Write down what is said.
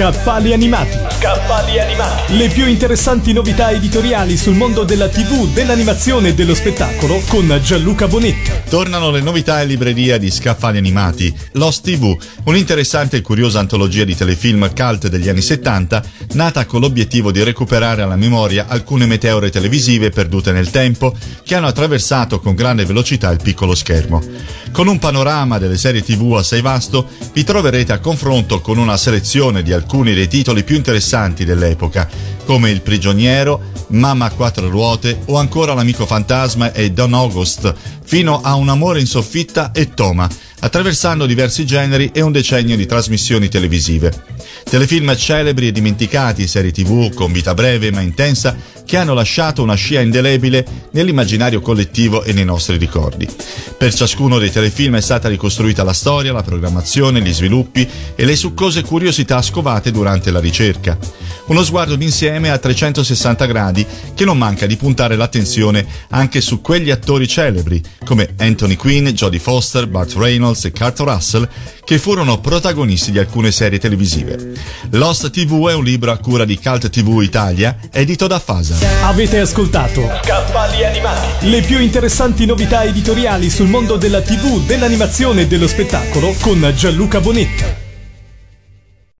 Scaffali animati. Scaffali animati. Le più interessanti novità editoriali sul mondo della TV, dell'animazione e dello spettacolo con Gianluca Bonetti. Tornano le novità in libreria di Scaffali animati. Lost TV, un'interessante e curiosa antologia di telefilm cult degli anni 70, nata con l'obiettivo di recuperare alla memoria alcune meteore televisive perdute nel tempo che hanno attraversato con grande velocità il piccolo schermo. Con un panorama delle serie TV assai vasto, vi troverete a confronto con una selezione di alcuni dei titoli più interessanti dell'epoca, come Il prigioniero, Mamma a quattro ruote o ancora L'amico fantasma e Don August, fino a Un amore in soffitta e Toma, attraversando diversi generi e un decennio di trasmissioni televisive. Telefilm celebri e dimenticati, serie tv con vita breve ma intensa, che hanno lasciato una scia indelebile nell'immaginario collettivo e nei nostri ricordi. Per ciascuno dei telefilm è stata ricostruita la storia, la programmazione, gli sviluppi e le succose curiosità scovate durante la ricerca. Uno sguardo d'insieme a 360 gradi che non manca di puntare l'attenzione anche su quegli attori celebri come Anthony Quinn, Jodie Foster, Bart Reynolds e Kurt Russell che furono protagonisti di alcune serie televisive. Lost TV è un libro a cura di Cult TV Italia, edito da Fasa. Avete ascoltato Scaffali animati. le più interessanti novità editoriali sul mondo della TV, dell'animazione e dello spettacolo con Gianluca Bonetti.